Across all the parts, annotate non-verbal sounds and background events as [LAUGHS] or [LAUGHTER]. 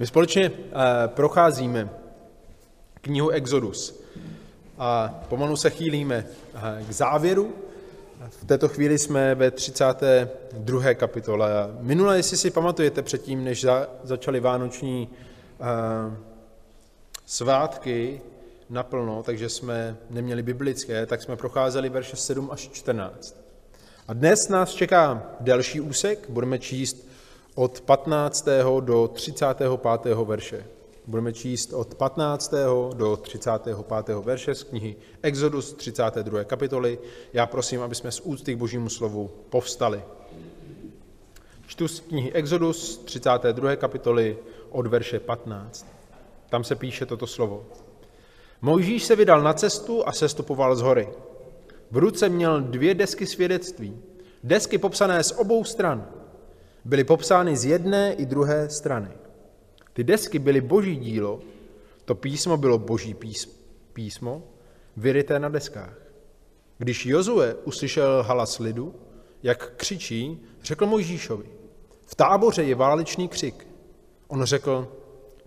My společně eh, procházíme knihu Exodus a pomalu se chýlíme eh, k závěru. V této chvíli jsme ve 32. kapitole. Minule, jestli si pamatujete předtím, než za, začaly vánoční uh, svátky naplno, takže jsme neměli biblické, tak jsme procházeli verše 7 až 14. A dnes nás čeká další úsek, budeme číst od 15. do 35. verše. Budeme číst od 15. do 35. verše z knihy Exodus 32. kapitoly. Já prosím, aby jsme z úcty k božímu slovu povstali. Čtu z knihy Exodus 32. kapitoly od verše 15. Tam se píše toto slovo. Mojžíš se vydal na cestu a sestupoval z hory. V ruce měl dvě desky svědectví. Desky popsané z obou stran. Byly popsány z jedné i druhé strany. Ty desky byly boží dílo, to písmo bylo boží písmo, vyryté na deskách. Když Jozue uslyšel halas lidu, jak křičí, řekl Mojžíšovi, v táboře je válečný křik. On řekl,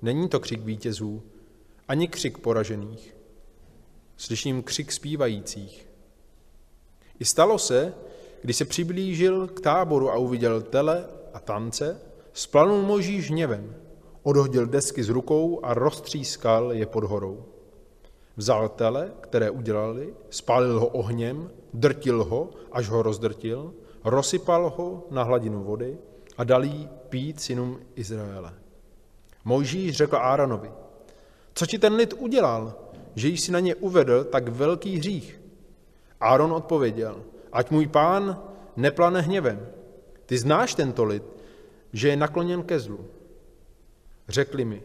není to křik vítězů, ani křik poražených. Slyším křik zpívajících. I stalo se, když se přiblížil k táboru a uviděl tele a tance, splanul Možíš hněvem, odhodil desky z rukou a roztřískal je pod horou. Vzal tele, které udělali, spálil ho ohněm, drtil ho, až ho rozdrtil, rozsypal ho na hladinu vody a dal jí pít synům Izraele. Mojžíš řekl Áronovi, co ti ten lid udělal, že jsi na ně uvedl tak velký hřích? Áron odpověděl, ať můj pán neplane hněvem. Ty znáš tento lid, že je nakloněn ke zlu. Řekli mi,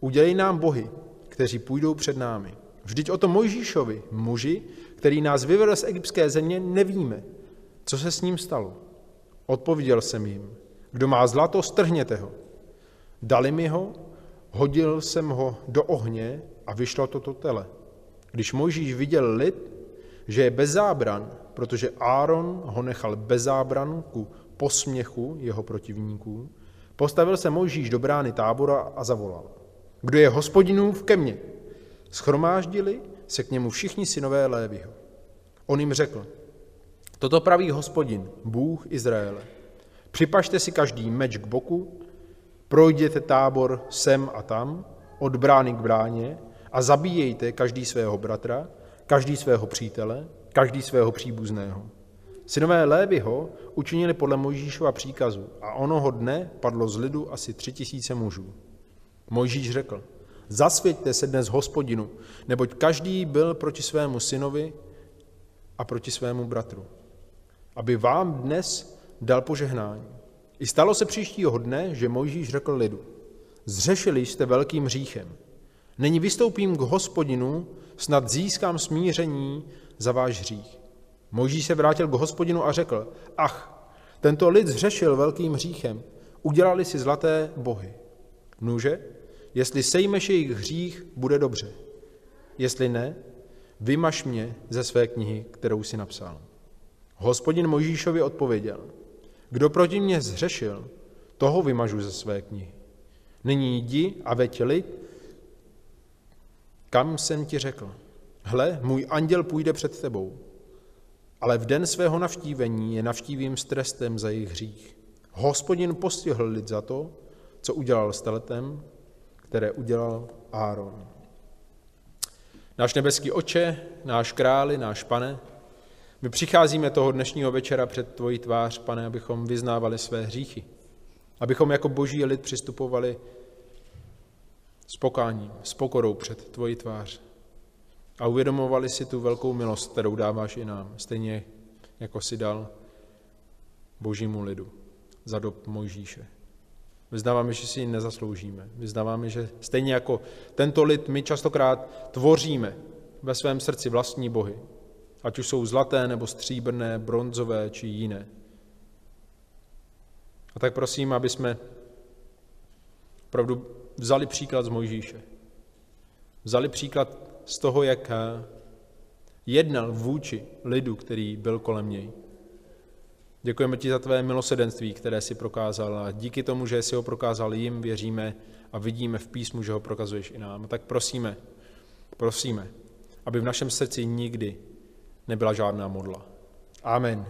udělej nám bohy, kteří půjdou před námi. Vždyť o tom Mojžíšovi, muži, který nás vyvedl z egyptské země, nevíme, co se s ním stalo. Odpověděl jsem jim, kdo má zlato, strhněte ho. Dali mi ho, hodil jsem ho do ohně a vyšlo toto tele. Když Mojžíš viděl lid, že je bez zábran, protože Áron ho nechal bez zábran ku posměchu jeho protivníků, Postavil se Mojžíš do brány tábora a zavolal. Kdo je hospodinův ke mně? Schromáždili se k němu všichni synové Lévyho. On jim řekl, toto praví hospodin, Bůh Izraele. Připašte si každý meč k boku, projděte tábor sem a tam, od brány k bráně a zabíjejte každý svého bratra, každý svého přítele, každý svého příbuzného. Synové Lévyho učinili podle Mojžíšova příkazu a onoho dne padlo z lidu asi tři tisíce mužů. Mojžíš řekl, zasvěďte se dnes hospodinu, neboť každý byl proti svému synovi a proti svému bratru, aby vám dnes dal požehnání. I stalo se příštího dne, že Mojžíš řekl lidu, zřešili jste velkým hříchem. Nyní vystoupím k hospodinu, snad získám smíření za váš hřích. Možíš se vrátil k hospodinu a řekl, ach, tento lid zřešil velkým hříchem, udělali si zlaté bohy. Nuže, jestli sejmeš jejich hřích, bude dobře. Jestli ne, vymaš mě ze své knihy, kterou si napsal. Hospodin Možíšovi odpověděl, kdo proti mě zřešil, toho vymažu ze své knihy. Nyní jdi a veď lid, kam jsem ti řekl. Hle, můj anděl půjde před tebou ale v den svého navštívení je navštívím s trestem za jejich hřích. Hospodin postihl lid za to, co udělal s teletem, které udělal Áron. Náš nebeský oče, náš králi, náš pane, my přicházíme toho dnešního večera před tvoji tvář, pane, abychom vyznávali své hříchy. Abychom jako boží lid přistupovali s pokáním, s pokorou před tvoji tvář a uvědomovali si tu velkou milost, kterou dáváš i nám, stejně jako si dal božímu lidu za dob Mojžíše. Vyznáváme, že si ji nezasloužíme. Vyznáváme, že stejně jako tento lid my častokrát tvoříme ve svém srdci vlastní bohy, ať už jsou zlaté nebo stříbrné, bronzové či jiné. A tak prosím, aby jsme opravdu vzali příklad z Mojžíše. Vzali příklad z toho, jak eh, jednal vůči lidu, který byl kolem něj. Děkujeme ti za tvé milosedenství, které si prokázal a díky tomu, že si ho prokázal jim, věříme, a vidíme v písmu, že ho prokazuješ i nám. Tak prosíme, prosíme, aby v našem srdci nikdy nebyla žádná modla. Amen.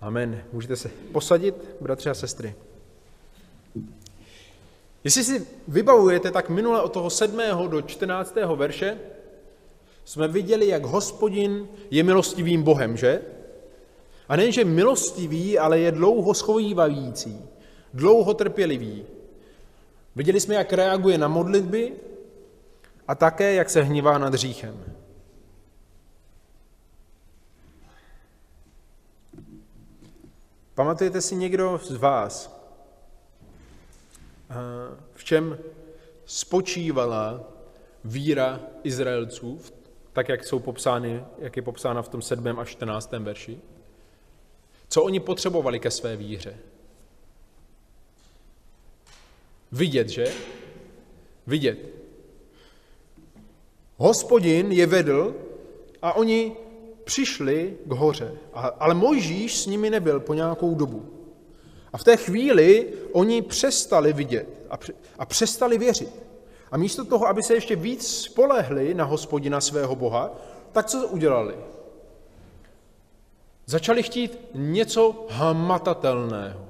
Amen. Můžete se posadit, bratři a sestry. Jestli si vybavujete, tak minule od toho 7. do 14. verše jsme viděli, jak hospodin je milostivým Bohem, že? A nejenže milostivý, ale je dlouho schovývající, dlouho trpělivý. Viděli jsme, jak reaguje na modlitby a také, jak se hněvá nad hříchem. Pamatujete si někdo z vás, v čem spočívala víra Izraelců, tak jak jsou popsány, jak je popsána v tom 7. a 14. verši? Co oni potřebovali ke své víře? Vidět, že? Vidět. Hospodin je vedl a oni přišli k hoře, ale Mojžíš s nimi nebyl po nějakou dobu. A v té chvíli oni přestali vidět a přestali věřit. A místo toho, aby se ještě víc spolehli na hospodina svého Boha, tak co udělali? Začali chtít něco hmatatelného.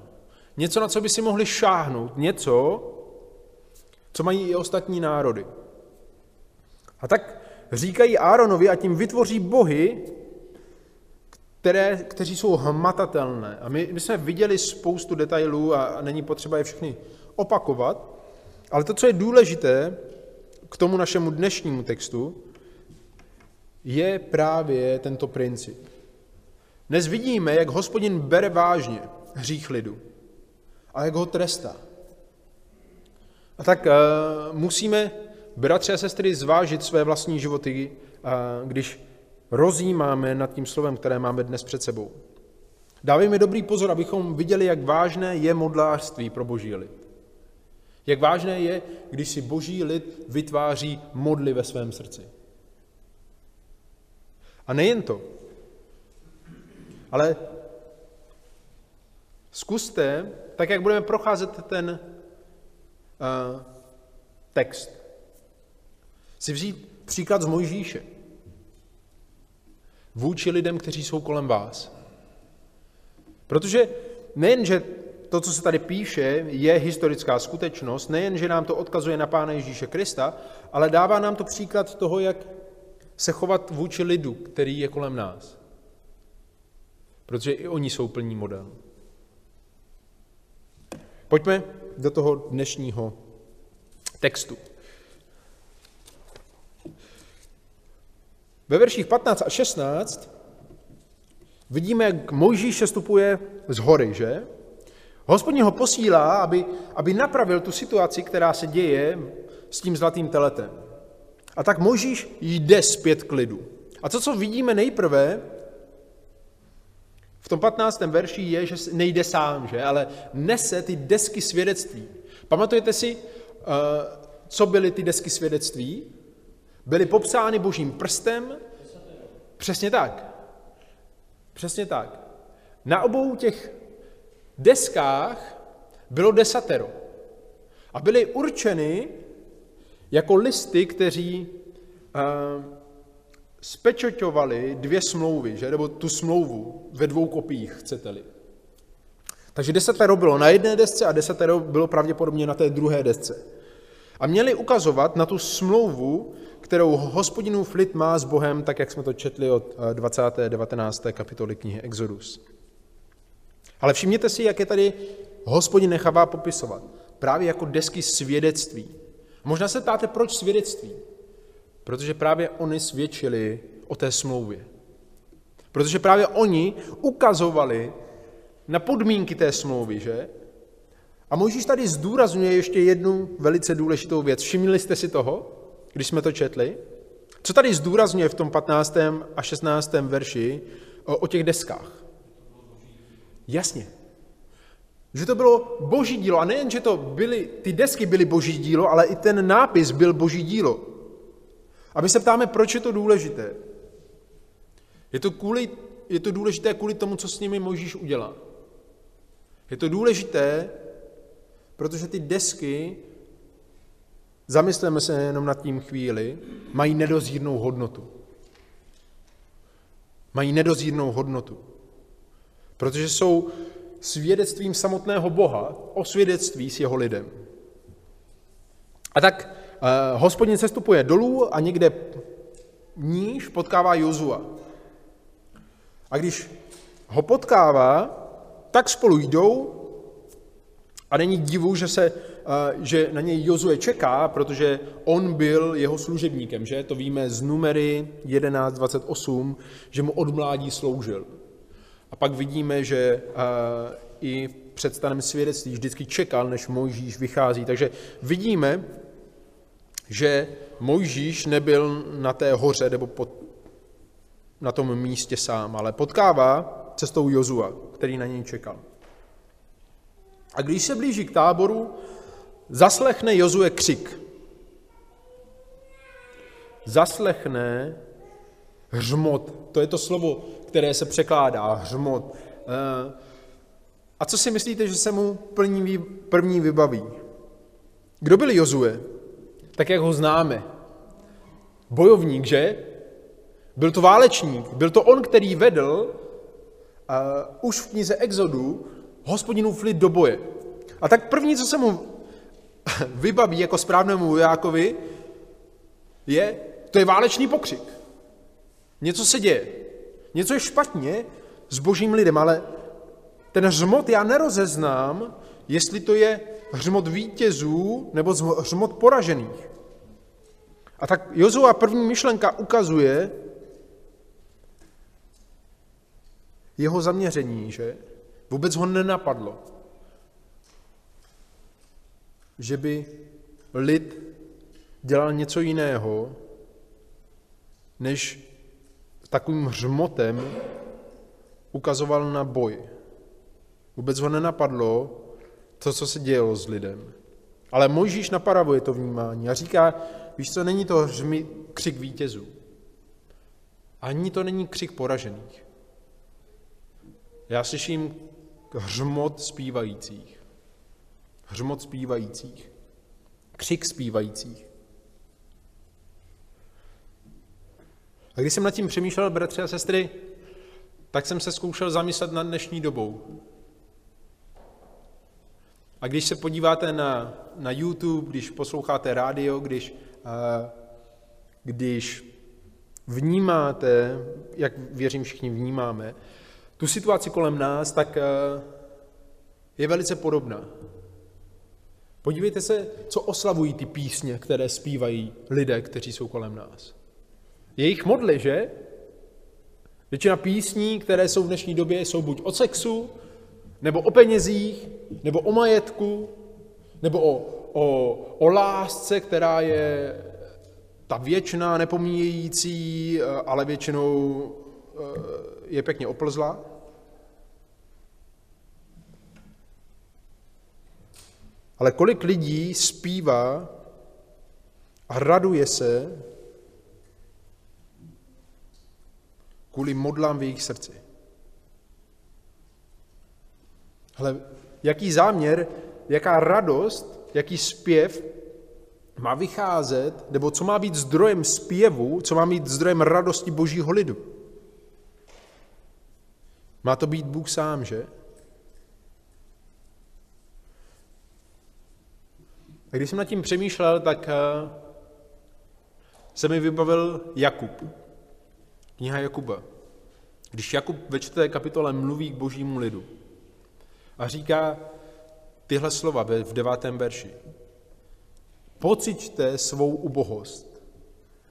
Něco, na co by si mohli šáhnout. Něco, co mají i ostatní národy. A tak říkají Áronovi a tím vytvoří bohy, které, kteří jsou hmatatelné. A my, my jsme viděli spoustu detailů a, a není potřeba je všechny opakovat, ale to, co je důležité k tomu našemu dnešnímu textu, je právě tento princip. Dnes vidíme, jak hospodin bere vážně hřích lidu a jak ho trestá. A tak uh, musíme, bratři a sestry, zvážit své vlastní životy, uh, když rozjímáme nad tím slovem, které máme dnes před sebou. Dávejme dobrý pozor, abychom viděli, jak vážné je modlářství pro boží lid. Jak vážné je, když si boží lid vytváří modly ve svém srdci. A nejen to, ale zkuste, tak jak budeme procházet ten uh, text, si vzít příklad z Mojžíše vůči lidem, kteří jsou kolem vás. Protože nejen, že to, co se tady píše, je historická skutečnost, nejen, že nám to odkazuje na Pána Ježíše Krista, ale dává nám to příklad toho, jak se chovat vůči lidu, který je kolem nás. Protože i oni jsou plní model. Pojďme do toho dnešního textu. Ve verších 15 a 16 vidíme, jak Mojžíš stupuje z hory, že? Hospodin ho posílá, aby, aby napravil tu situaci, která se děje s tím zlatým teletem. A tak Mojžíš jde zpět k lidu. A to, co vidíme nejprve v tom 15. verši, je, že nejde sám, že? ale nese ty desky svědectví. Pamatujete si, eh, co byly ty desky svědectví? Byly popsány božím prstem? Přesně tak. Přesně tak. Na obou těch deskách bylo desatero. A byly určeny jako listy, kteří uh, spečoťovali dvě smlouvy, že? nebo tu smlouvu ve dvou kopiích, chcete-li. Takže desatero bylo na jedné desce a desatero bylo pravděpodobně na té druhé desce. A měli ukazovat na tu smlouvu, kterou hospodinův lid má s Bohem, tak jak jsme to četli od 20. 19. kapitoly knihy Exodus. Ale všimněte si, jak je tady hospodin nechává popisovat. Právě jako desky svědectví. Možná se ptáte, proč svědectví? Protože právě oni svědčili o té smlouvě. Protože právě oni ukazovali na podmínky té smlouvy, že? A Mojžíš tady zdůrazňuje ještě jednu velice důležitou věc. Všimli jste si toho, když jsme to četli? Co tady zdůrazňuje v tom 15. a 16. verši o, o těch deskách? Jasně. Že to bylo boží dílo. A nejen, že to byly, ty desky byly boží dílo, ale i ten nápis byl boží dílo. A my se ptáme, proč je to důležité. Je to, kvůli, je to důležité kvůli tomu, co s nimi Možíš udělá. Je to důležité Protože ty desky, zamysleme se jenom nad tím chvíli, mají nedozírnou hodnotu. Mají nedozírnou hodnotu. Protože jsou svědectvím samotného Boha o svědectví s jeho lidem. A tak uh, hospodin sestupuje dolů a někde níž potkává Jozua. A když ho potkává, tak spolu jdou a není divu, že, se, že na něj Jozue čeká, protože on byl jeho služebníkem, že? To víme z numery 11.28, že mu od mládí sloužil. A pak vidíme, že i před stanem svědectví vždycky čekal, než Mojžíš vychází. Takže vidíme, že Mojžíš nebyl na té hoře nebo pod, na tom místě sám, ale potkává cestou Jozua, který na něj čekal. A když se blíží k táboru, zaslechne Jozue křik. Zaslechne hřmot. To je to slovo, které se překládá, hřmot. Eh, a co si myslíte, že se mu první, vybaví? Kdo byl Jozue? Tak jak ho známe. Bojovník, že? Byl to válečník. Byl to on, který vedl uh, už v knize Exodu hospodinův lid do boje. A tak první, co se mu [LAUGHS] vybaví jako správnému vojákovi, je, to je válečný pokřik. Něco se děje. Něco je špatně s božím lidem, ale ten hřmot já nerozeznám, jestli to je hřmot vítězů nebo hřmot poražených. A tak Jozua první myšlenka ukazuje jeho zaměření, že vůbec ho nenapadlo, že by lid dělal něco jiného, než takovým hřmotem ukazoval na boj. Vůbec ho nenapadlo to, co se dělo s lidem. Ale Mojžíš napravuje to vnímání a říká, víš co, není to hřmi, křik vítězů. Ani to není křik poražených. Já slyším hřmot zpívajících. Hřmot zpívajících. Křik zpívajících. A když jsem nad tím přemýšlel, bratři a sestry, tak jsem se zkoušel zamyslet nad dnešní dobou. A když se podíváte na, na YouTube, když posloucháte rádio, když, když vnímáte, jak věřím všichni vnímáme, tu situaci kolem nás, tak je velice podobná. Podívejte se, co oslavují ty písně, které zpívají lidé, kteří jsou kolem nás. Jejich modly, že? Většina písní, které jsou v dnešní době, jsou buď o sexu, nebo o penězích, nebo o majetku, nebo o, o, o lásce, která je ta věčná, nepomíjející, ale většinou eh, je pěkně oplzla. Ale kolik lidí zpívá a raduje se kvůli modlám v jejich srdci. Ale jaký záměr, jaká radost, jaký zpěv má vycházet, nebo co má být zdrojem zpěvu, co má být zdrojem radosti božího lidu. Má to být Bůh sám, že? Když jsem nad tím přemýšlel, tak eh, se mi vybavil Jakub. Kniha Jakuba. Když Jakub ve čtvrté kapitole mluví k božímu lidu a říká tyhle slova v devátém verši. Pociťte svou ubohost,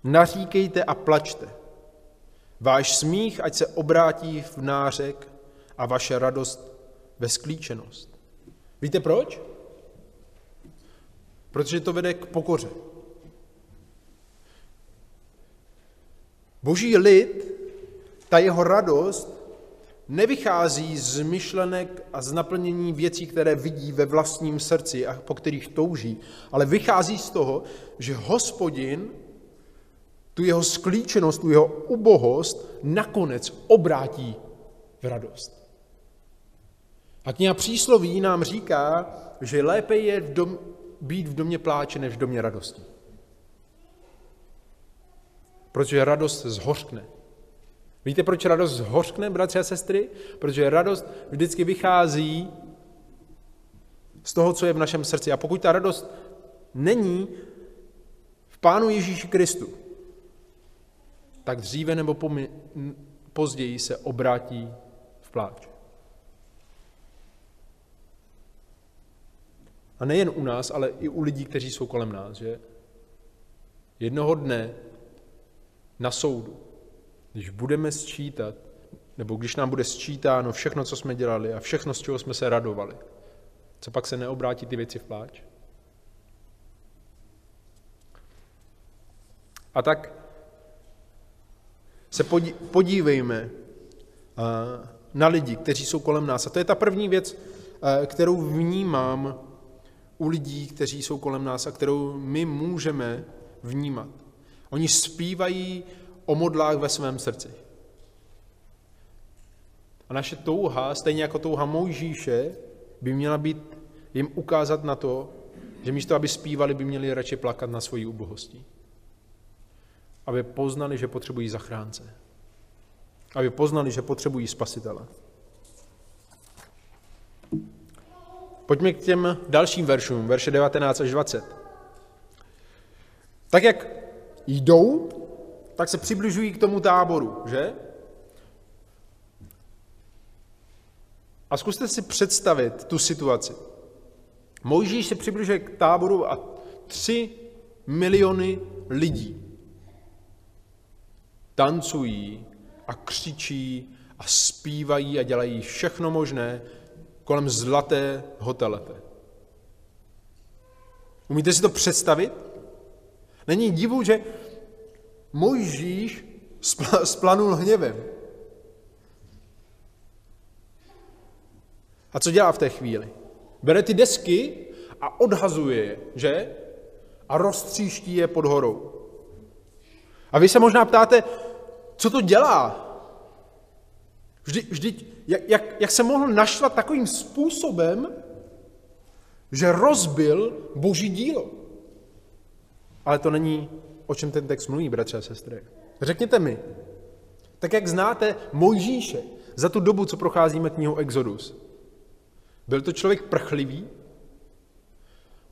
naříkejte a plačte. Váš smích, ať se obrátí v nářek a vaše radost ve sklíčenost. Víte proč? Protože to vede k pokoře. Boží lid, ta jeho radost, nevychází z myšlenek a z naplnění věcí, které vidí ve vlastním srdci a po kterých touží, ale vychází z toho, že hospodin tu jeho sklíčenost, tu jeho ubohost nakonec obrátí v radost. A kniha přísloví nám říká, že lépe je v dom, být v domě pláče, než v domě radosti. Protože radost zhořkne. Víte, proč radost zhořkne, bratři a sestry? Protože radost vždycky vychází z toho, co je v našem srdci. A pokud ta radost není v Pánu Ježíši Kristu, tak dříve nebo později se obrátí v pláč. A nejen u nás, ale i u lidí, kteří jsou kolem nás, že? Jednoho dne na soudu, když budeme sčítat, nebo když nám bude sčítáno všechno, co jsme dělali a všechno, z čeho jsme se radovali, co pak se neobrátí ty věci v pláč? A tak se podívejme na lidi, kteří jsou kolem nás. A to je ta první věc, kterou vnímám u lidí, kteří jsou kolem nás a kterou my můžeme vnímat. Oni zpívají o modlách ve svém srdci. A naše touha, stejně jako touha Mojžíše, by měla být jim ukázat na to, že místo, aby zpívali, by měli radši plakat na svoji ubohostí. Aby poznali, že potřebují zachránce. Aby poznali, že potřebují spasitele. Pojďme k těm dalším veršům, verše 19 až 20. Tak jak jdou, tak se přibližují k tomu táboru, že? A zkuste si představit tu situaci. Mojžíš se přibližuje k táboru a tři miliony lidí tancují a křičí a zpívají a dělají všechno možné kolem zlaté hotelete. Umíte si to představit? Není divu, že Mojžíš splanul hněvem. A co dělá v té chvíli? Bere ty desky a odhazuje je, že? A roztříští je pod horou. A vy se možná ptáte, co to dělá? Vždy, vždyť, jak, jak, jak se mohl naštvat takovým způsobem, že rozbil boží dílo. Ale to není, o čem ten text mluví, bratře a sestry. Řekněte mi, tak jak znáte Mojžíše za tu dobu, co procházíme knihou Exodus, byl to člověk prchlivý?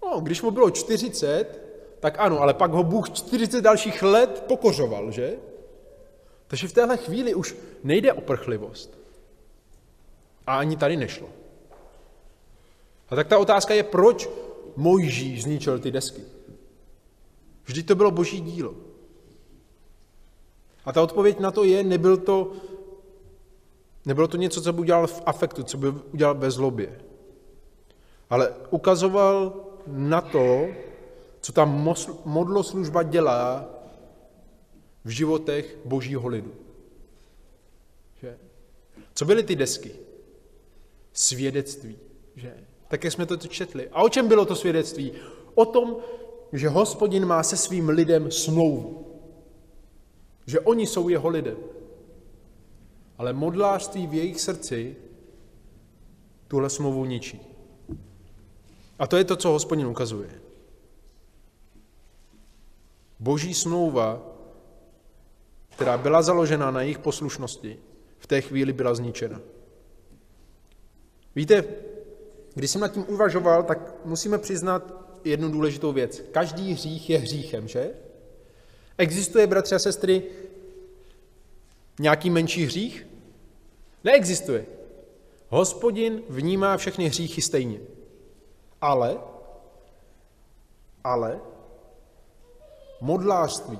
No, když mu bylo 40, tak ano, ale pak ho Bůh 40 dalších let pokořoval, že? Takže v téhle chvíli už nejde o prchlivost. A ani tady nešlo. A tak ta otázka je, proč Mojžíš zničil ty desky? Vždyť to bylo boží dílo. A ta odpověď na to je, nebyl to, nebylo to něco, co by udělal v afektu, co by udělal ve zlobě. Ale ukazoval na to, co ta modloslužba dělá v životech božího lidu. Že? Co byly ty desky? Svědectví. Že? Tak, jak jsme to četli. A o čem bylo to svědectví? O tom, že hospodin má se svým lidem smlouvu. Že oni jsou jeho lidem. Ale modlářství v jejich srdci tuhle smlouvu ničí. A to je to, co hospodin ukazuje. Boží smlouva která byla založena na jejich poslušnosti, v té chvíli byla zničena. Víte, když jsem nad tím uvažoval, tak musíme přiznat jednu důležitou věc. Každý hřích je hříchem, že? Existuje, bratři a sestry, nějaký menší hřích? Neexistuje. Hospodin vnímá všechny hříchy stejně. Ale, ale, modlářství,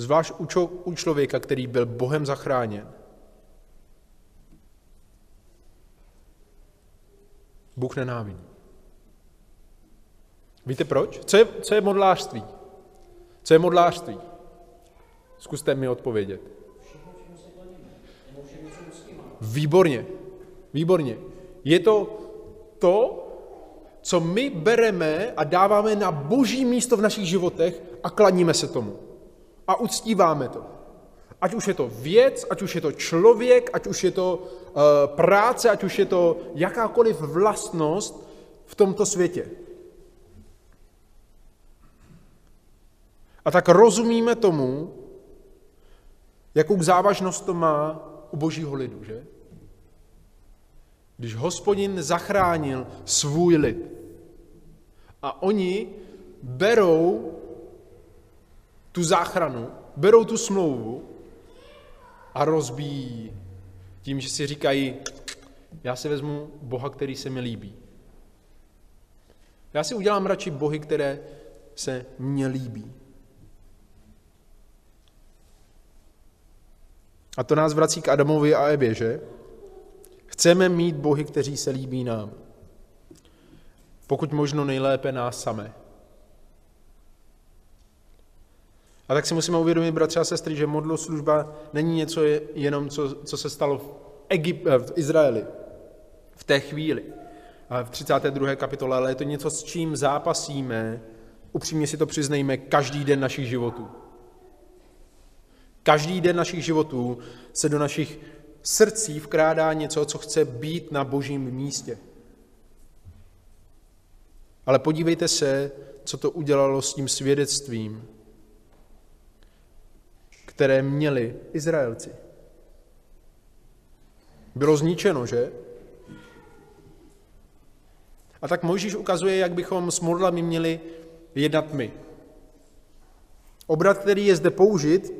Zvlášť u člověka, který byl Bohem zachráněn. Bůh nenávidí. Víte proč? Co je, co je modlářství? Co je modlářství? Zkuste mi odpovědět. Výborně. Výborně. Je to to, co my bereme a dáváme na boží místo v našich životech a klaníme se tomu a uctíváme to. Ať už je to věc, ať už je to člověk, ať už je to uh, práce, ať už je to jakákoliv vlastnost v tomto světě. A tak rozumíme tomu, jakou závažnost to má u božího lidu, že? Když hospodin zachránil svůj lid a oni berou tu záchranu, berou tu smlouvu a rozbíjí tím, že si říkají, já si vezmu Boha, který se mi líbí. Já si udělám radši bohy, které se mně líbí. A to nás vrací k Adamovi a Evě, že? Chceme mít bohy, kteří se líbí nám. Pokud možno nejlépe nás samé. A tak si musíme uvědomit, bratři a sestry, že modloslužba není něco jenom, co, co se stalo v, Egypt, eh, v Izraeli v té chvíli, v 32. kapitole, ale je to něco, s čím zápasíme, upřímně si to přiznejme, každý den našich životů. Každý den našich životů se do našich srdcí vkrádá něco, co chce být na božím místě. Ale podívejte se, co to udělalo s tím svědectvím, které měli Izraelci. Bylo zničeno, že? A tak Mojžíš ukazuje, jak bychom s modlami měli jednat my. Obrat, který je zde použit,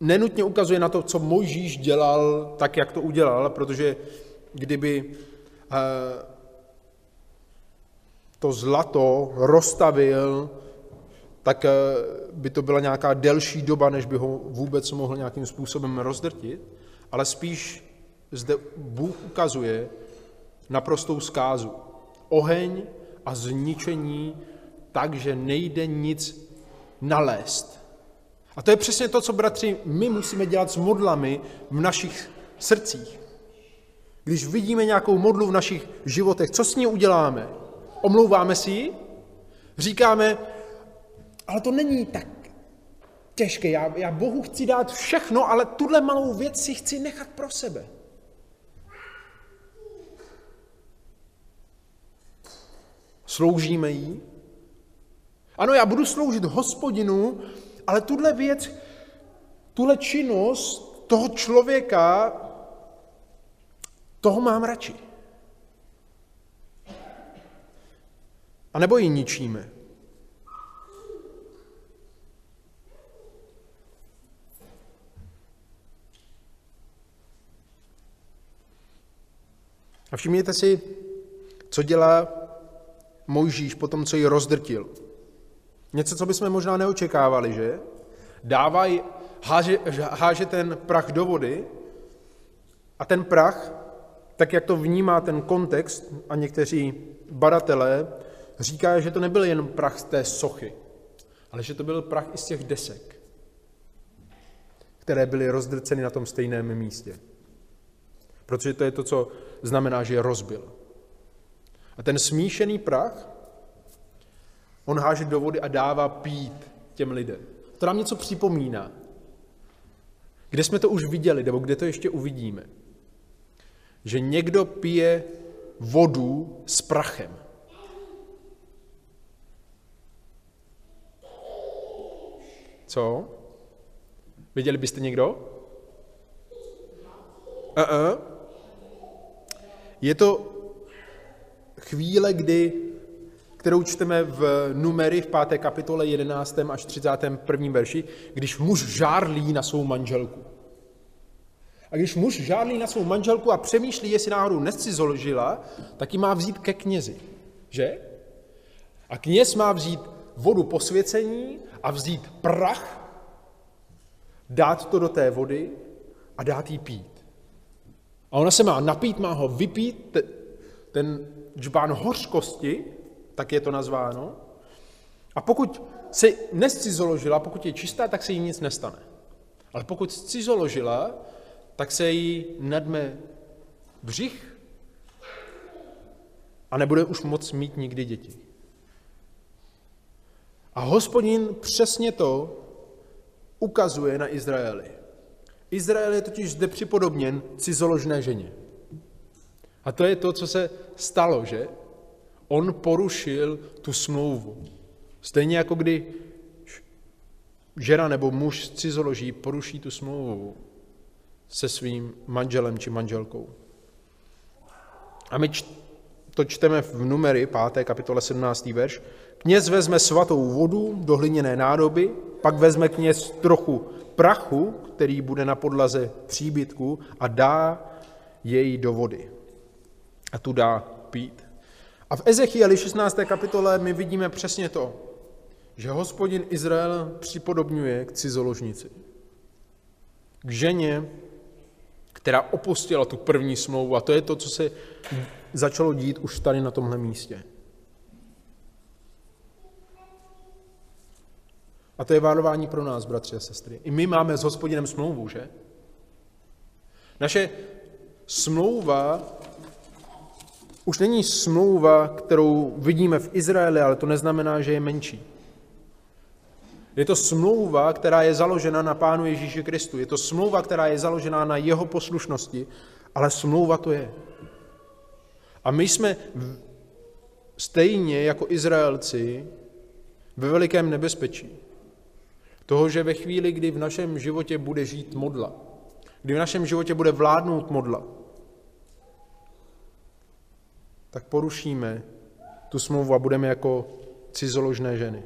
nenutně ukazuje na to, co Mojžíš dělal tak, jak to udělal, protože kdyby eh, to zlato rozstavil, tak eh, by to byla nějaká delší doba, než by ho vůbec mohl nějakým způsobem rozdrtit, ale spíš zde Bůh ukazuje naprostou zkázu. Oheň a zničení tak, že nejde nic nalézt. A to je přesně to, co, bratři, my musíme dělat s modlami v našich srdcích. Když vidíme nějakou modlu v našich životech, co s ní uděláme? Omlouváme si ji? Říkáme, ale to není tak těžké. Já, já Bohu chci dát všechno, ale tuhle malou věc si chci nechat pro sebe. Sloužíme jí? Ano, já budu sloužit hospodinu, ale tuhle věc, tuhle činnost toho člověka, toho mám radši. A nebo ji ničíme. A všimněte si, co dělá Mojžíš po tom, co ji rozdrtil. Něco, co bychom možná neočekávali, že? Dávaj, háže, háže ten prach do vody a ten prach, tak jak to vnímá ten kontext a někteří badatelé, říká, že to nebyl jen prach z té sochy, ale že to byl prach i z těch desek, které byly rozdrceny na tom stejném místě. Protože to je to, co znamená, že je rozbil. A ten smíšený prach, on háže do vody a dává pít těm lidem. To nám něco připomíná. Kde jsme to už viděli, nebo kde to ještě uvidíme? Že někdo pije vodu s prachem. Co? Viděli byste někdo? Uh-uh. Je to chvíle, kdy, kterou čteme v numery v 5. kapitole 11. až 31. verši, když muž žárlí na svou manželku. A když muž žárlí na svou manželku a přemýšlí, jestli náhodou nescizoložila, tak ji má vzít ke knězi. Že? A kněz má vzít vodu posvěcení a vzít prach, dát to do té vody a dát jí pít. A ona se má napít, má ho vypít, ten džbán hořkosti, tak je to nazváno. A pokud se nescizoložila, pokud je čistá, tak se jí nic nestane. Ale pokud scizoložila, tak se jí nadme břich a nebude už moc mít nikdy děti. A hospodin přesně to ukazuje na Izraeli. Izrael je totiž zde připodobněn cizoložné ženě. A to je to, co se stalo, že? On porušil tu smlouvu. Stejně jako kdy žena nebo muž z cizoloží poruší tu smlouvu se svým manželem či manželkou. A my to čteme v numery 5. kapitole 17. verš. Kněz vezme svatou vodu do hliněné nádoby, pak vezme kněz trochu prachu, který bude na podlaze příbytku a dá jej do vody. A tu dá pít. A v Ezechieli 16. kapitole my vidíme přesně to, že hospodin Izrael připodobňuje k cizoložnici. K ženě, která opustila tu první smlouvu. A to je to, co se začalo dít už tady na tomhle místě. A to je várování pro nás, bratři a sestry. I my máme s hospodinem smlouvu, že? Naše smlouva už není smlouva, kterou vidíme v Izraeli, ale to neznamená, že je menší. Je to smlouva, která je založena na Pánu Ježíši Kristu. Je to smlouva, která je založena na jeho poslušnosti, ale smlouva to je. A my jsme stejně jako Izraelci ve velikém nebezpečí. Toho, že ve chvíli, kdy v našem životě bude žít modla, kdy v našem životě bude vládnout modla, tak porušíme tu smlouvu a budeme jako cizoložné ženy.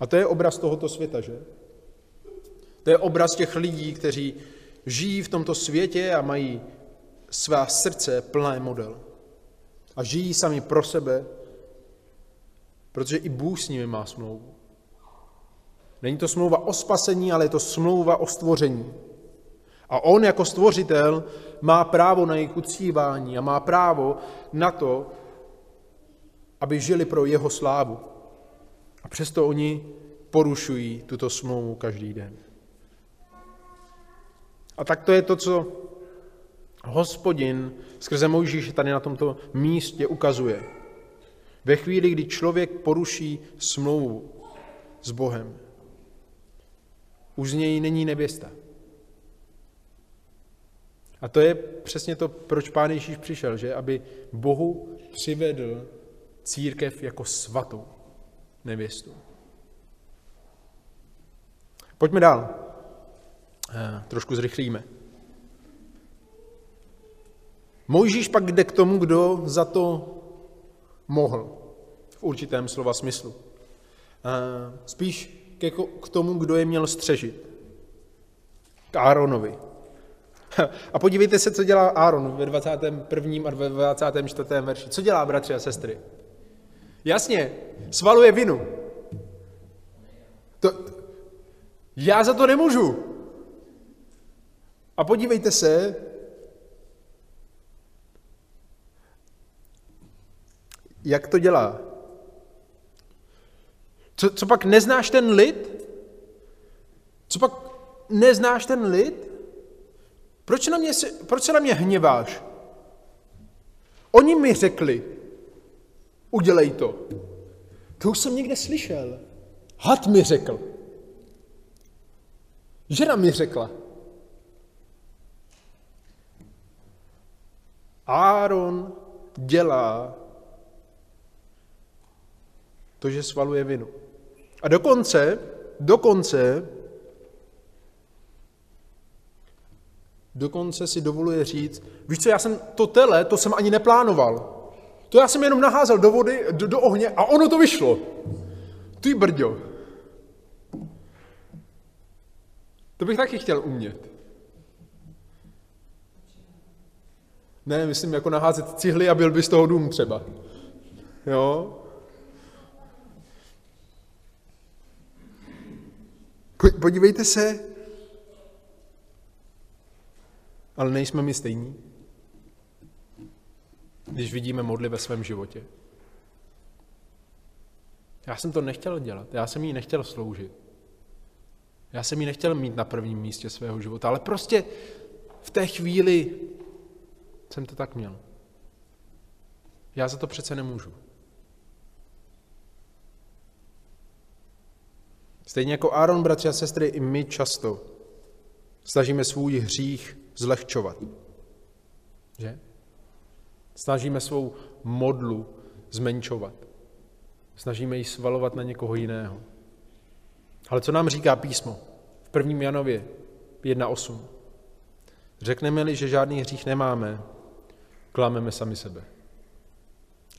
A to je obraz tohoto světa, že? To je obraz těch lidí, kteří žijí v tomto světě a mají svá srdce plné model. A žijí sami pro sebe, protože i Bůh s nimi má smlouvu. Není to smlouva o spasení, ale je to smlouva o stvoření. A on jako stvořitel má právo na jejich uctívání a má právo na to, aby žili pro jeho slávu. A přesto oni porušují tuto smlouvu každý den. A tak to je to, co hospodin skrze Mojžíše tady na tomto místě ukazuje. Ve chvíli, kdy člověk poruší smlouvu s Bohem, už z něj není nevěsta. A to je přesně to, proč Pán Ježíš přišel, že? Aby Bohu přivedl církev jako svatou nevěstu. Pojďme dál. Eh, trošku zrychlíme. Mojžíš pak jde k tomu, kdo za to mohl, v určitém slova smyslu. Eh, spíš k tomu, kdo je měl střežit. K Áronovi. [LAUGHS] A podívejte se, co dělá Áron ve 21. a 24. verši. Co dělá, bratři a sestry? Jasně, svaluje vinu. To, já za to nemůžu. A podívejte se, jak to dělá. Co, co pak neznáš ten lid? Co pak neznáš ten lid? Proč, na mě, proč se na mě hněváš? Oni mi řekli, udělej to. To už jsem někde slyšel. Had mi řekl. Žena mi řekla. Áron dělá to, že svaluje vinu. A dokonce, dokonce, dokonce si dovoluje říct, víš co, já jsem to tele, to jsem ani neplánoval. To já jsem jenom naházel do vody, do, do ohně a ono to vyšlo. Ty brďo. To bych taky chtěl umět. Ne, myslím jako naházet cihly a byl by z toho dům třeba. Jo? Podívejte se, ale nejsme my stejní, když vidíme modly ve svém životě. Já jsem to nechtěl dělat, já jsem jí nechtěl sloužit. Já jsem ji nechtěl mít na prvním místě svého života, ale prostě v té chvíli jsem to tak měl. Já za to přece nemůžu. Stejně jako Aaron, bratři a sestry, i my často snažíme svůj hřích zlehčovat. Že? Snažíme svou modlu zmenšovat. Snažíme ji svalovat na někoho jiného. Ale co nám říká písmo? V 1. Janově 1.8. Řekneme-li, že žádný hřích nemáme, klameme sami sebe.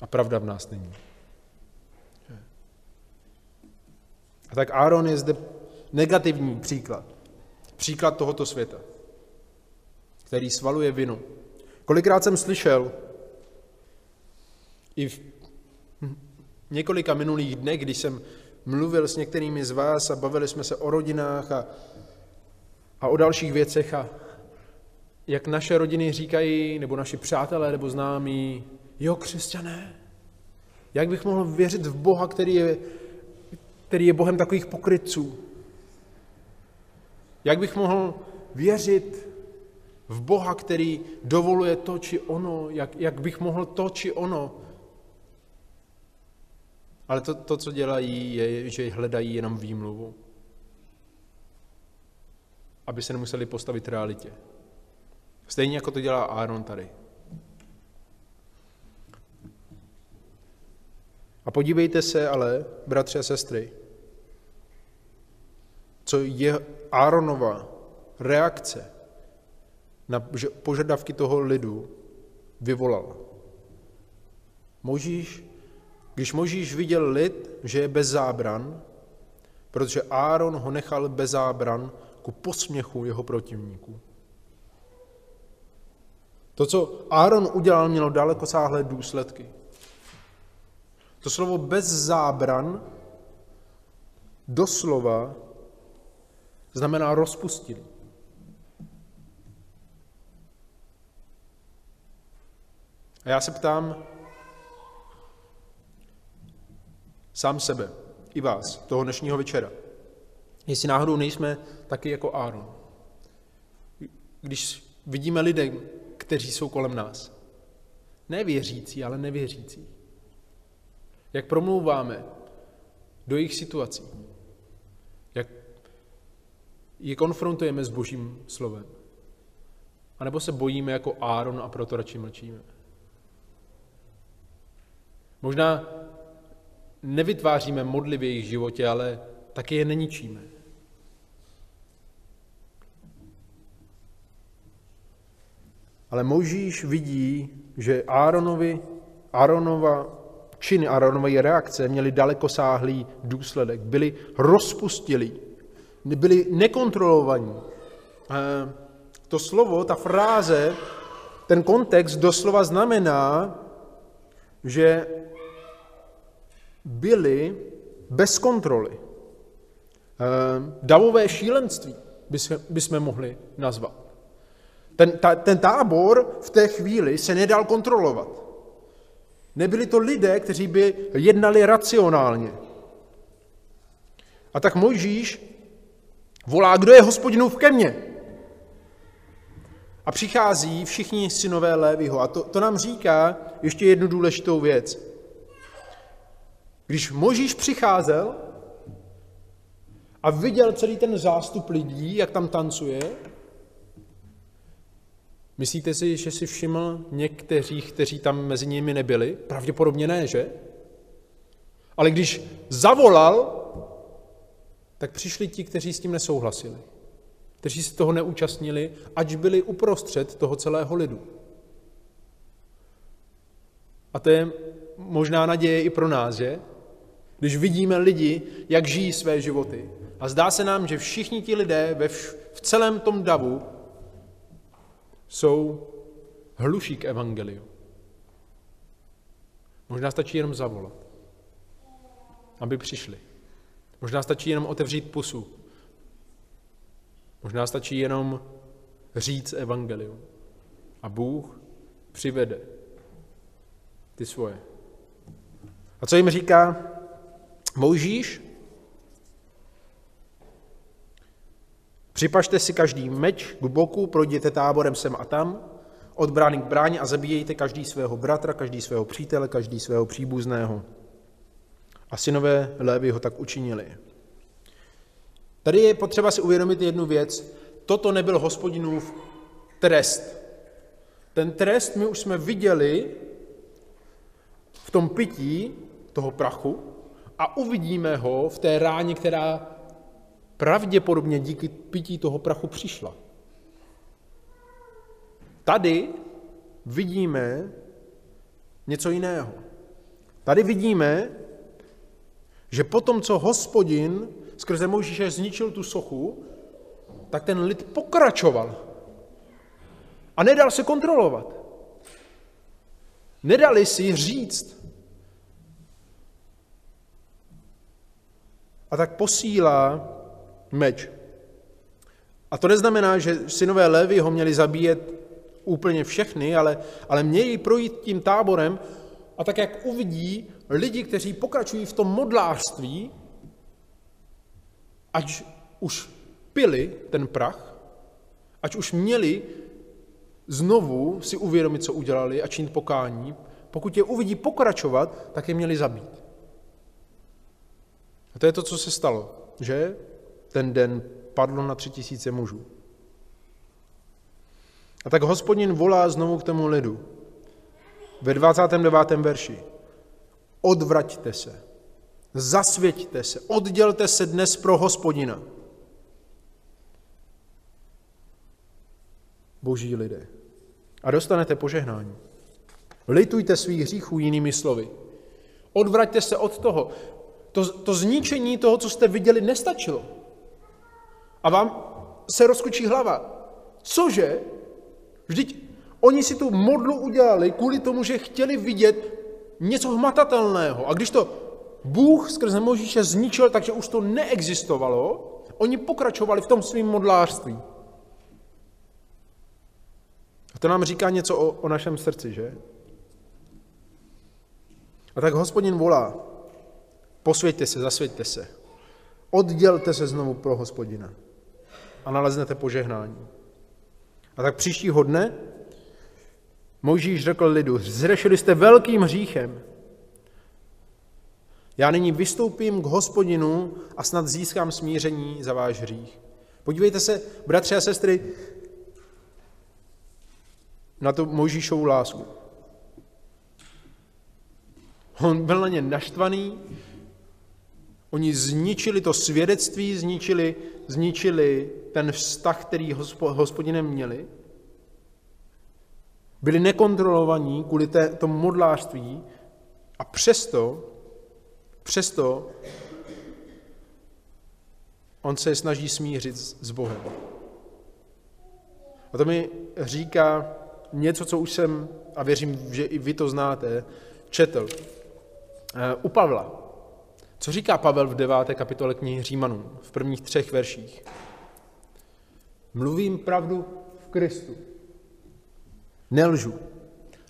A pravda v nás není. A tak Aaron je zde negativní příklad. Příklad tohoto světa, který svaluje vinu. Kolikrát jsem slyšel i v několika minulých dnech, když jsem mluvil s některými z vás a bavili jsme se o rodinách a, a o dalších věcech a jak naše rodiny říkají, nebo naši přátelé, nebo známí, jo, křesťané, jak bych mohl věřit v Boha, který je, který je Bohem takových pokrytců? Jak bych mohl věřit v Boha, který dovoluje to či ono? Jak, jak bych mohl to či ono? Ale to, to, co dělají, je, že hledají jenom výmluvu. Aby se nemuseli postavit realitě. Stejně jako to dělá Aaron tady. A podívejte se ale, bratři a sestry, co je Aaronova reakce na požadavky toho lidu vyvolala. Možíš, když Možíš viděl lid, že je bez zábran, protože Áron ho nechal bez zábran ku posměchu jeho protivníků. To, co Áron udělal, mělo daleko sáhlé důsledky. To slovo bez zábran doslova znamená rozpustili. A já se ptám sám sebe, i vás, toho dnešního večera, jestli náhodou nejsme taky jako Áron. Když vidíme lidé, kteří jsou kolem nás, nevěřící, ale nevěřící, jak promlouváme do jejich situací, jak je konfrontujeme s božím slovem. A nebo se bojíme jako Áron a proto radši mlčíme. Možná nevytváříme modly v jejich životě, ale taky je neničíme. Ale Možíš vidí, že Áronovi, Áronova činy, Áronové reakce měly dalekosáhlý důsledek. Byli rozpustilí, byli nekontrolovaní. To slovo, ta fráze, ten kontext doslova znamená, že byli bez kontroly. Davové šílenství bychom mohli nazvat. Ten, ta, ten tábor v té chvíli se nedal kontrolovat. Nebyli to lidé, kteří by jednali racionálně. A tak Mojžíš volá, kdo je hospodinův ke mně. A přichází všichni synové Lévyho. A to, to nám říká ještě jednu důležitou věc. Když Možíš přicházel a viděl celý ten zástup lidí, jak tam tancuje, Myslíte si, že si všiml někteří, kteří tam mezi nimi nebyli? Pravděpodobně ne, že? Ale když zavolal, tak přišli ti, kteří s tím nesouhlasili. Kteří se toho neúčastnili, ať byli uprostřed toho celého lidu. A to je možná naděje i pro nás, že? Když vidíme lidi, jak žijí své životy. A zdá se nám, že všichni ti lidé ve vš- v celém tom davu jsou hluší k evangeliu. Možná stačí jenom zavolat, aby přišli. Možná stačí jenom otevřít pusu. Možná stačí jenom říct evangelium. A Bůh přivede ty svoje. A co jim říká Moužíš? Připašte si každý meč k boku, projděte táborem sem a tam, od brány k bráně a zabíjejte každý svého bratra, každý svého přítele, každý svého příbuzného. A synové Lévy ho tak učinili. Tady je potřeba si uvědomit jednu věc. Toto nebyl hospodinův trest. Ten trest my už jsme viděli v tom pití toho prachu a uvidíme ho v té ráně, která pravděpodobně díky pití toho prachu přišla. Tady vidíme něco jiného. Tady vidíme, že potom, co hospodin skrze Mojžíše zničil tu sochu, tak ten lid pokračoval. A nedal se kontrolovat. Nedali si říct. A tak posílá meč. A to neznamená, že synové Lévy ho měli zabíjet úplně všechny, ale, ale měli projít tím táborem a tak, jak uvidí lidi, kteří pokračují v tom modlářství, ať už pili ten prach, ať už měli znovu si uvědomit, co udělali a činit pokání, pokud je uvidí pokračovat, tak je měli zabít. A to je to, co se stalo, že ten den padlo na tři tisíce mužů. A tak hospodin volá znovu k tomu lidu. Ve 29. verši. Odvraťte se, zasvěťte se, oddělte se dnes pro hospodina. Boží lidé. A dostanete požehnání. Litujte svých hříchů jinými slovy. Odvraťte se od toho. To, to zničení toho, co jste viděli, nestačilo. A vám se rozkučí hlava. Cože? Vždyť oni si tu modlu udělali kvůli tomu, že chtěli vidět něco hmatatelného. A když to Bůh skrze Možíše zničil, takže už to neexistovalo, oni pokračovali v tom svým modlářství. A to nám říká něco o, o našem srdci, že? A tak hospodin volá, posvěďte se, zasvěďte se, oddělte se znovu pro hospodina a naleznete požehnání. A tak příštího dne Mojžíš řekl lidu, zřešili jste velkým hříchem. Já nyní vystoupím k hospodinu a snad získám smíření za váš hřích. Podívejte se, bratři a sestry, na tu Mojžíšovu lásku. On byl na ně naštvaný, oni zničili to svědectví, zničili, zničili ten vztah, který hospodinem měli, byli nekontrolovaní kvůli té, tomu modlářství a přesto, přesto on se snaží smířit s Bohem. A to mi říká něco, co už jsem, a věřím, že i vy to znáte, četl. Eh, u Pavla. Co říká Pavel v deváté kapitole knihy Římanům, v prvních třech verších? Mluvím pravdu v Kristu. Nelžu.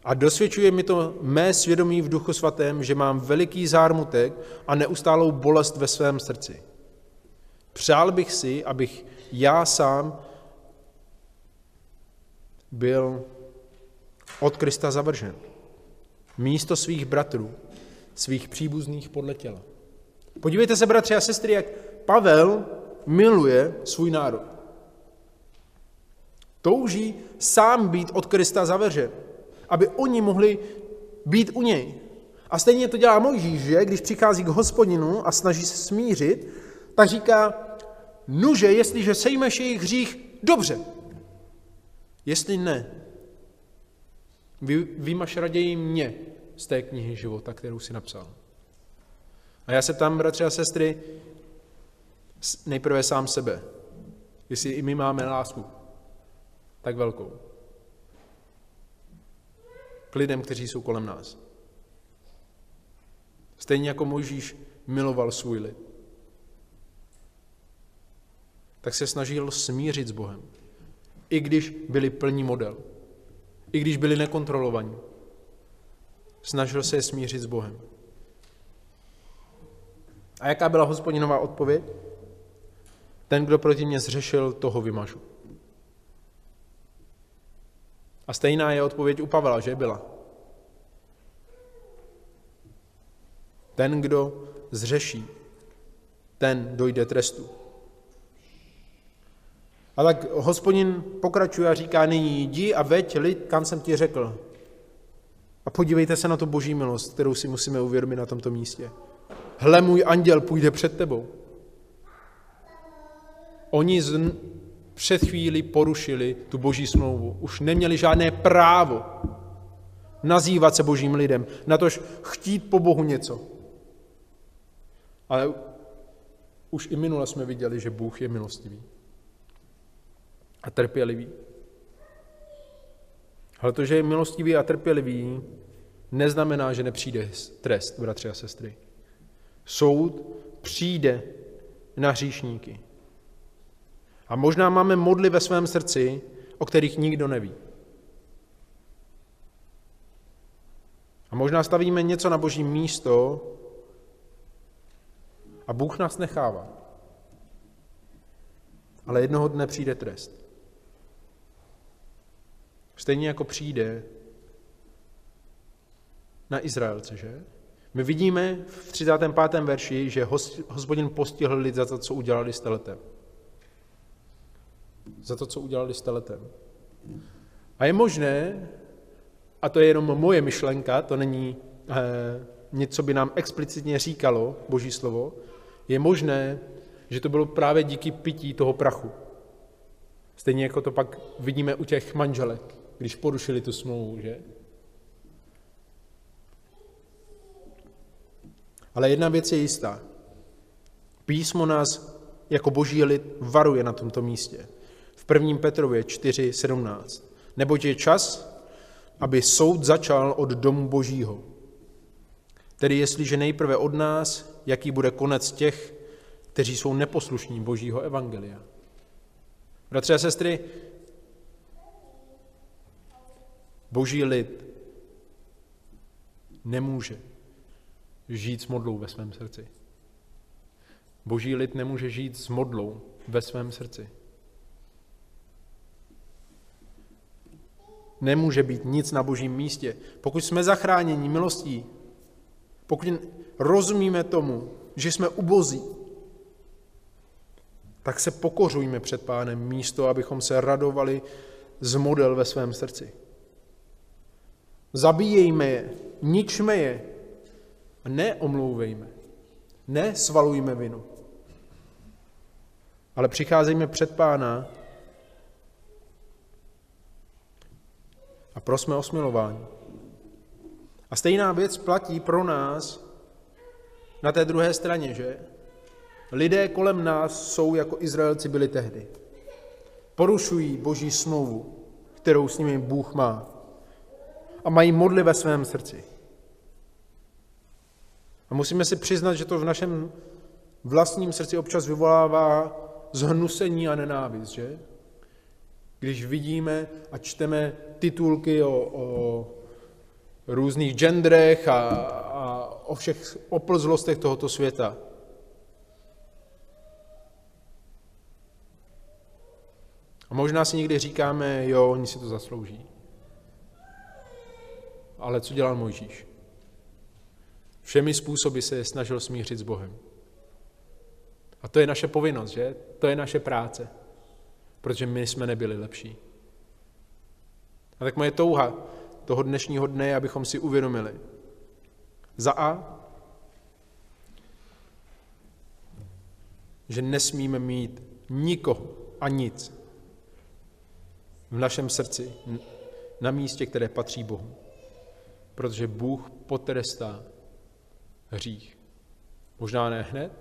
A dosvědčuje mi to mé svědomí v duchu svatém, že mám veliký zármutek a neustálou bolest ve svém srdci. Přál bych si, abych já sám byl od Krista zavržen. Místo svých bratrů, svých příbuzných podle těla. Podívejte se, bratři a sestry, jak Pavel miluje svůj národ. Touží sám být od Krista zavržen, aby oni mohli být u něj. A stejně to dělá Mojžíš, že když přichází k hospodinu a snaží se smířit, tak říká, nuže, jestliže sejmeš jejich hřích, dobře. Jestli ne, vy, vymaš raději mě z té knihy života, kterou si napsal. A já se tam, bratři a sestry, nejprve sám sebe, jestli i my máme lásku tak velkou. K lidem, kteří jsou kolem nás. Stejně jako Mojžíš miloval svůj lid, tak se snažil smířit s Bohem. I když byli plní model. I když byli nekontrolovaní. Snažil se je smířit s Bohem. A jaká byla hospodinová odpověď? Ten, kdo proti mě zřešil, toho vymažu. A stejná je odpověď u Pavla, že byla. Ten, kdo zřeší, ten dojde trestu. A tak hospodin pokračuje a říká, nyní jdi a veď lid, kam jsem ti řekl. A podívejte se na tu boží milost, kterou si musíme uvědomit na tomto místě. Hle, můj anděl půjde před tebou. Oni před chvíli porušili tu boží smlouvu. Už neměli žádné právo nazývat se božím lidem, na tož chtít po Bohu něco. Ale už i minule jsme viděli, že Bůh je milostivý a trpělivý. Ale to, že je milostivý a trpělivý, neznamená, že nepřijde trest, bratři a sestry. Soud přijde na hříšníky. A možná máme modly ve svém srdci, o kterých nikdo neví. A možná stavíme něco na boží místo a Bůh nás nechává. Ale jednoho dne přijde trest. Stejně jako přijde na Izraelce, že? My vidíme v 35. verši, že hospodin postihl lid za to, co udělali s teletem. Za to, co udělali s teletem. A je možné, a to je jenom moje myšlenka, to není eh, něco, by nám explicitně říkalo Boží slovo, je možné, že to bylo právě díky pití toho prachu. Stejně jako to pak vidíme u těch manželek, když porušili tu smlouvu, že? Ale jedna věc je jistá. Písmo nás jako boží lid varuje na tomto místě. V 1. Petrově 4.17. Neboť je čas, aby soud začal od domu božího. Tedy jestliže nejprve od nás, jaký bude konec těch, kteří jsou neposlušní božího evangelia. Bratři a sestry, boží lid nemůže žít s modlou ve svém srdci. Boží lid nemůže žít s modlou ve svém srdci. Nemůže být nic na božím místě. Pokud jsme zachráněni milostí, pokud rozumíme tomu, že jsme ubozí, tak se pokořujme před pánem místo, abychom se radovali z model ve svém srdci. Zabíjejme je, ničme je, neomlouvejme, nesvalujme vinu. Ale přicházejme před Pána a prosme o smilování. A stejná věc platí pro nás na té druhé straně, že? Lidé kolem nás jsou jako Izraelci byli tehdy. Porušují boží smlouvu, kterou s nimi Bůh má. A mají modly ve svém srdci. A musíme si přiznat, že to v našem vlastním srdci občas vyvolává zhnusení a nenávist, že? Když vidíme a čteme titulky o, o různých genderech a, a o všech oplzlostech tohoto světa. A možná si někdy říkáme, jo, oni si to zaslouží. Ale co dělal Mojžíš? Všemi způsoby se je snažil smířit s Bohem. A to je naše povinnost, že? To je naše práce. Protože my jsme nebyli lepší. A tak moje touha toho dnešního dne je, abychom si uvědomili. Za A, že nesmíme mít nikoho a nic v našem srdci na místě, které patří Bohu. Protože Bůh potrestá hřích. Možná ne hned,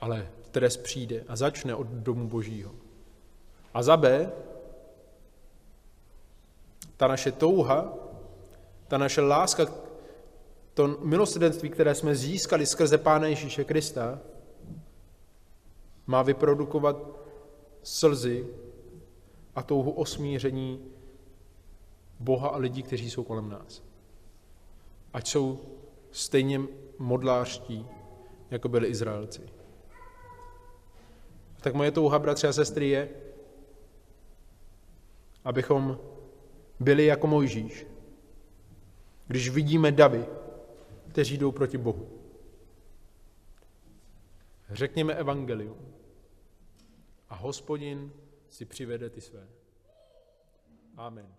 ale trest přijde a začne od domu božího. A za B, ta naše touha, ta naše láska, to milosrdenství, které jsme získali skrze Pána Ježíše Krista, má vyprodukovat slzy a touhu osmíření Boha a lidí, kteří jsou kolem nás. Ať jsou stejně modlářtí, jako byli Izraelci. Tak moje touha, bratři a sestry, je, abychom byli jako Mojžíš, když vidíme davy, kteří jdou proti Bohu. Řekněme evangelium a hospodin si přivede ty své. Amen.